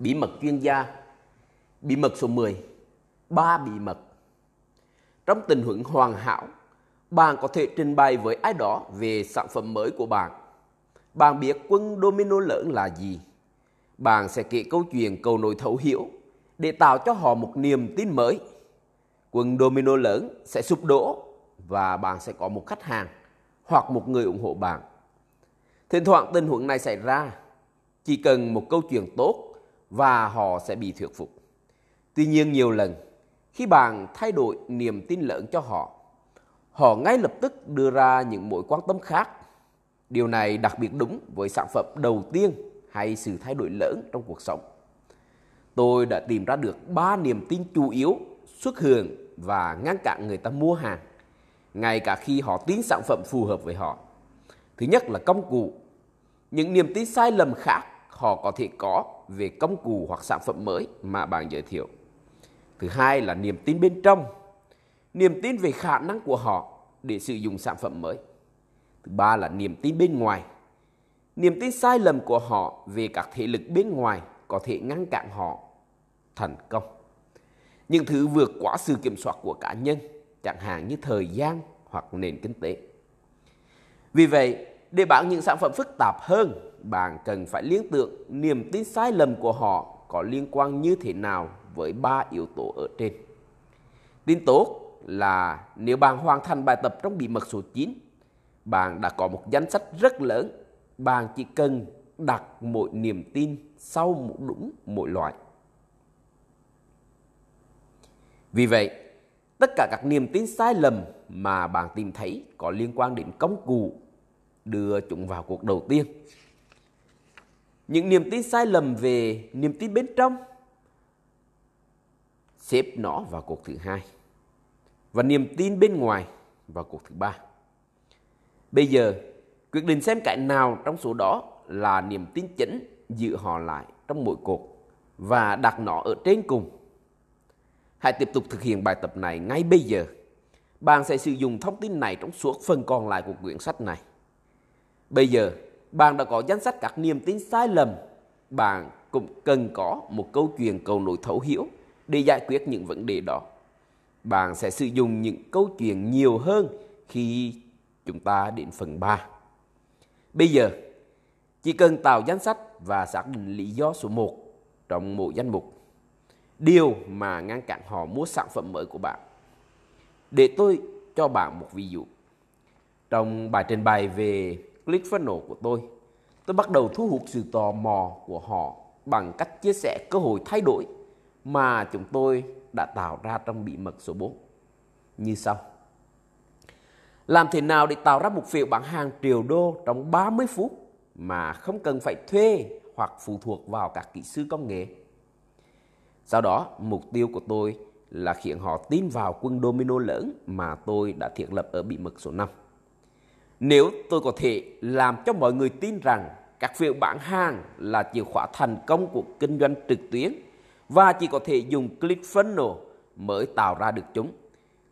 Bí mật chuyên gia Bí mật số 10 Ba bí mật Trong tình huống hoàn hảo, bạn có thể trình bày với ai đó về sản phẩm mới của bạn. Bạn biết quân domino lớn là gì? Bạn sẽ kể câu chuyện cầu nối thấu hiểu để tạo cho họ một niềm tin mới. Quân domino lớn sẽ sụp đổ và bạn sẽ có một khách hàng hoặc một người ủng hộ bạn. Thỉnh thoảng tình huống này xảy ra, chỉ cần một câu chuyện tốt và họ sẽ bị thuyết phục. Tuy nhiên nhiều lần, khi bạn thay đổi niềm tin lớn cho họ, họ ngay lập tức đưa ra những mối quan tâm khác. Điều này đặc biệt đúng với sản phẩm đầu tiên hay sự thay đổi lớn trong cuộc sống. Tôi đã tìm ra được ba niềm tin chủ yếu xuất hiện và ngăn cản người ta mua hàng, ngay cả khi họ tin sản phẩm phù hợp với họ. Thứ nhất là công cụ. Những niềm tin sai lầm khác họ có thể có về công cụ hoặc sản phẩm mới mà bạn giới thiệu. Thứ hai là niềm tin bên trong, niềm tin về khả năng của họ để sử dụng sản phẩm mới. Thứ ba là niềm tin bên ngoài, niềm tin sai lầm của họ về các thế lực bên ngoài có thể ngăn cản họ thành công. Những thứ vượt quá sự kiểm soát của cá nhân, chẳng hạn như thời gian hoặc nền kinh tế. Vì vậy, để bán những sản phẩm phức tạp hơn, bạn cần phải liên tưởng niềm tin sai lầm của họ có liên quan như thế nào với ba yếu tố ở trên. Tin tốt là nếu bạn hoàn thành bài tập trong bí mật số 9, bạn đã có một danh sách rất lớn. Bạn chỉ cần đặt mỗi niềm tin sau một đúng mỗi loại. Vì vậy, tất cả các niềm tin sai lầm mà bạn tìm thấy có liên quan đến công cụ đưa chúng vào cuộc đầu tiên. Những niềm tin sai lầm về niềm tin bên trong xếp nó vào cuộc thứ hai và niềm tin bên ngoài vào cuộc thứ ba. Bây giờ, quyết định xem cái nào trong số đó là niềm tin chính giữ họ lại trong mỗi cuộc và đặt nó ở trên cùng. Hãy tiếp tục thực hiện bài tập này ngay bây giờ. Bạn sẽ sử dụng thông tin này trong suốt phần còn lại của quyển sách này. Bây giờ, bạn đã có danh sách các niềm tin sai lầm. Bạn cũng cần có một câu chuyện cầu nối thấu hiểu để giải quyết những vấn đề đó. Bạn sẽ sử dụng những câu chuyện nhiều hơn khi chúng ta đến phần 3. Bây giờ, chỉ cần tạo danh sách và xác định lý do số 1 trong mỗi danh mục. Điều mà ngăn cản họ mua sản phẩm mới của bạn. Để tôi cho bạn một ví dụ. Trong bài trình bày về ClickFunnels của tôi, tôi bắt đầu thu hút sự tò mò của họ bằng cách chia sẻ cơ hội thay đổi mà chúng tôi đã tạo ra trong bí mật số 4 như sau. Làm thế nào để tạo ra một phiếu bán hàng triệu đô trong 30 phút mà không cần phải thuê hoặc phụ thuộc vào các kỹ sư công nghệ? Sau đó, mục tiêu của tôi là khiến họ tin vào quân domino lớn mà tôi đã thiết lập ở bí mật số 5. Nếu tôi có thể làm cho mọi người tin rằng các phiếu bản hàng là chìa khóa thành công của kinh doanh trực tuyến và chỉ có thể dùng ClickFunnels mới tạo ra được chúng,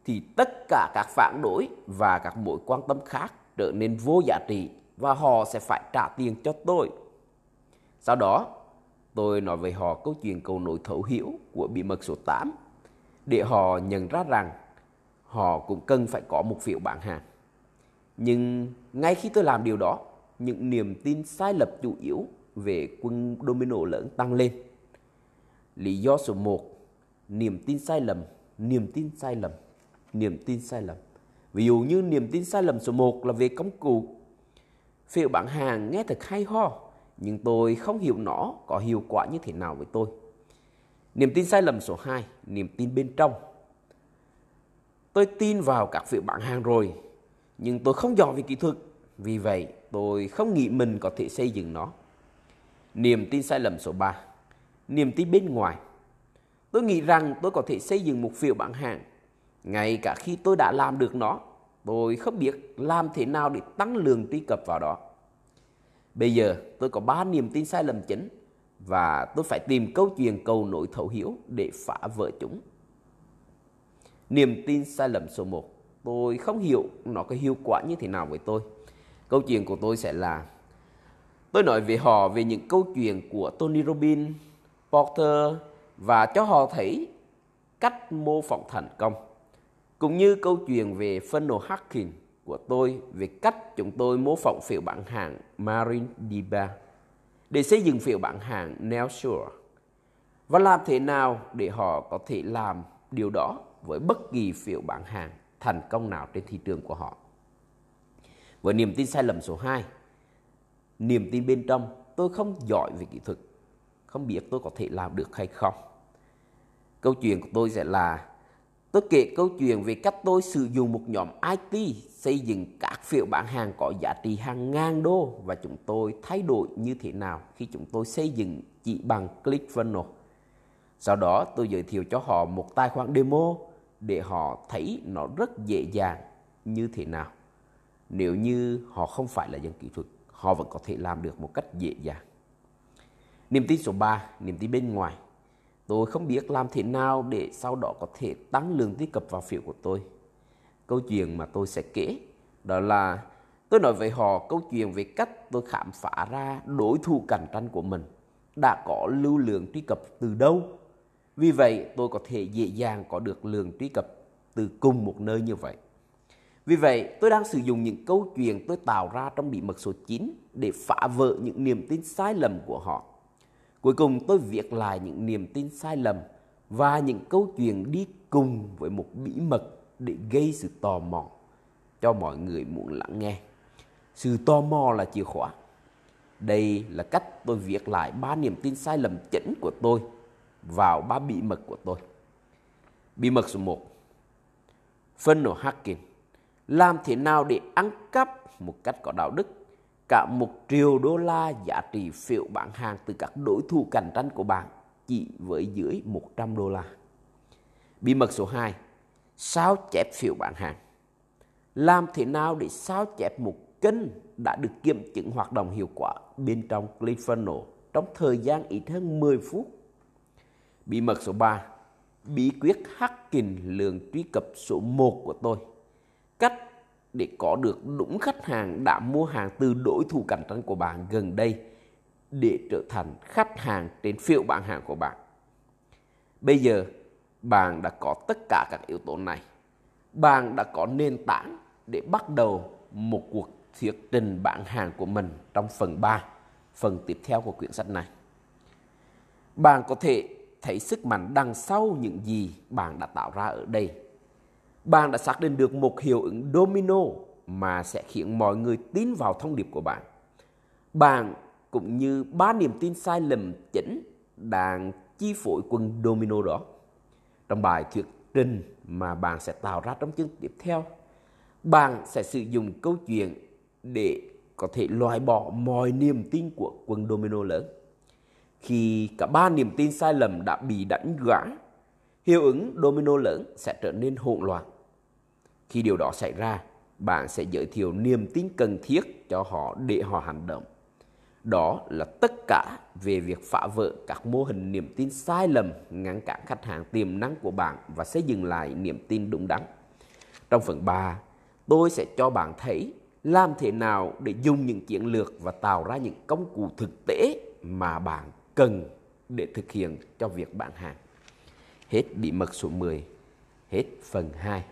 thì tất cả các phản đối và các mối quan tâm khác trở nên vô giá trị và họ sẽ phải trả tiền cho tôi. Sau đó, tôi nói với họ câu chuyện cầu nối thấu hiểu của bí mật số 8 để họ nhận ra rằng họ cũng cần phải có một phiếu bán hàng. Nhưng ngay khi tôi làm điều đó, những niềm tin sai lầm chủ yếu về quân domino lớn tăng lên. Lý do số 1, niềm tin sai lầm, niềm tin sai lầm, niềm tin sai lầm. Ví dụ như niềm tin sai lầm số 1 là về công cụ. Phiếu bán hàng nghe thật hay ho, nhưng tôi không hiểu nó có hiệu quả như thế nào với tôi. Niềm tin sai lầm số 2, niềm tin bên trong. Tôi tin vào các phiếu bán hàng rồi, nhưng tôi không giỏi về kỹ thuật. Vì vậy, tôi không nghĩ mình có thể xây dựng nó. Niềm tin sai lầm số 3, niềm tin bên ngoài. Tôi nghĩ rằng tôi có thể xây dựng một phiếu bán hàng. Ngay cả khi tôi đã làm được nó, tôi không biết làm thế nào để tăng lượng truy cập vào đó. Bây giờ tôi có 3 niềm tin sai lầm chính và tôi phải tìm câu chuyện cầu nối thấu hiểu để phá vỡ chúng. Niềm tin sai lầm số 1. Tôi không hiểu nó có hiệu quả như thế nào với tôi. Câu chuyện của tôi sẽ là Tôi nói về họ về những câu chuyện của Tony Robbins, Porter và cho họ thấy cách mô phỏng thành công. Cũng như câu chuyện về funnel hacking của tôi về cách chúng tôi mô phỏng phiếu bản hàng Marine Diba để xây dựng phiếu bản hàng Nelsure và làm thế nào để họ có thể làm điều đó với bất kỳ phiếu bản hàng thành công nào trên thị trường của họ. Với niềm tin sai lầm số 2, niềm tin bên trong tôi không giỏi về kỹ thuật, không biết tôi có thể làm được hay không. Câu chuyện của tôi sẽ là tôi kể câu chuyện về cách tôi sử dụng một nhóm IT xây dựng các phiếu bán hàng có giá trị hàng ngàn đô và chúng tôi thay đổi như thế nào khi chúng tôi xây dựng chỉ bằng ClickFunnels. Sau đó tôi giới thiệu cho họ một tài khoản demo để họ thấy nó rất dễ dàng như thế nào. Nếu như họ không phải là dân kỹ thuật, họ vẫn có thể làm được một cách dễ dàng. Niềm tin số 3, niềm tin bên ngoài. Tôi không biết làm thế nào để sau đó có thể tăng lượng truy cập vào phiếu của tôi. Câu chuyện mà tôi sẽ kể đó là tôi nói với họ câu chuyện về cách tôi khám phá ra đối thủ cạnh tranh của mình đã có lưu lượng truy cập từ đâu. Vì vậy tôi có thể dễ dàng có được lượng truy cập từ cùng một nơi như vậy. Vì vậy, tôi đang sử dụng những câu chuyện tôi tạo ra trong bí mật số 9 để phá vỡ những niềm tin sai lầm của họ. Cuối cùng tôi viết lại những niềm tin sai lầm và những câu chuyện đi cùng với một bí mật để gây sự tò mò cho mọi người muốn lắng nghe. Sự tò mò là chìa khóa. Đây là cách tôi viết lại ba niềm tin sai lầm chính của tôi vào ba bí mật của tôi. Bí mật số 1. Funnel hacking. Làm thế nào để ăn cắp một cách có đạo đức cả một triệu đô la giá trị phiếu bán hàng từ các đối thủ cạnh tranh của bạn chỉ với dưới 100 đô la. Bí mật số 2. Sao chép phiếu bán hàng. Làm thế nào để sao chép một kênh đã được kiểm chứng hoạt động hiệu quả bên trong ClickFunnels trong thời gian ít hơn 10 phút. Bí mật số 3. Bí quyết hacking lượng truy cập số 1 của tôi. Cách để có được đúng khách hàng đã mua hàng từ đối thủ cạnh tranh của bạn gần đây để trở thành khách hàng trên phiếu bán hàng của bạn. Bây giờ, bạn đã có tất cả các yếu tố này. Bạn đã có nền tảng để bắt đầu một cuộc thuyết trình bán hàng của mình trong phần 3, phần tiếp theo của quyển sách này. Bạn có thể thấy sức mạnh đằng sau những gì bạn đã tạo ra ở đây bạn đã xác định được một hiệu ứng domino mà sẽ khiến mọi người tin vào thông điệp của bạn. Bạn cũng như ba niềm tin sai lầm chính đang chi phối quân domino đó. Trong bài thuyết trình mà bạn sẽ tạo ra trong chương tiếp theo, bạn sẽ sử dụng câu chuyện để có thể loại bỏ mọi niềm tin của quân domino lớn. Khi cả ba niềm tin sai lầm đã bị đánh gã, hiệu ứng domino lớn sẽ trở nên hỗn loạn khi điều đó xảy ra, bạn sẽ giới thiệu niềm tin cần thiết cho họ để họ hành động. Đó là tất cả về việc phá vỡ các mô hình niềm tin sai lầm ngăn cản khách hàng tiềm năng của bạn và xây dựng lại niềm tin đúng đắn. Trong phần 3, tôi sẽ cho bạn thấy làm thế nào để dùng những chiến lược và tạo ra những công cụ thực tế mà bạn cần để thực hiện cho việc bán hàng. Hết bí mật số 10, hết phần 2.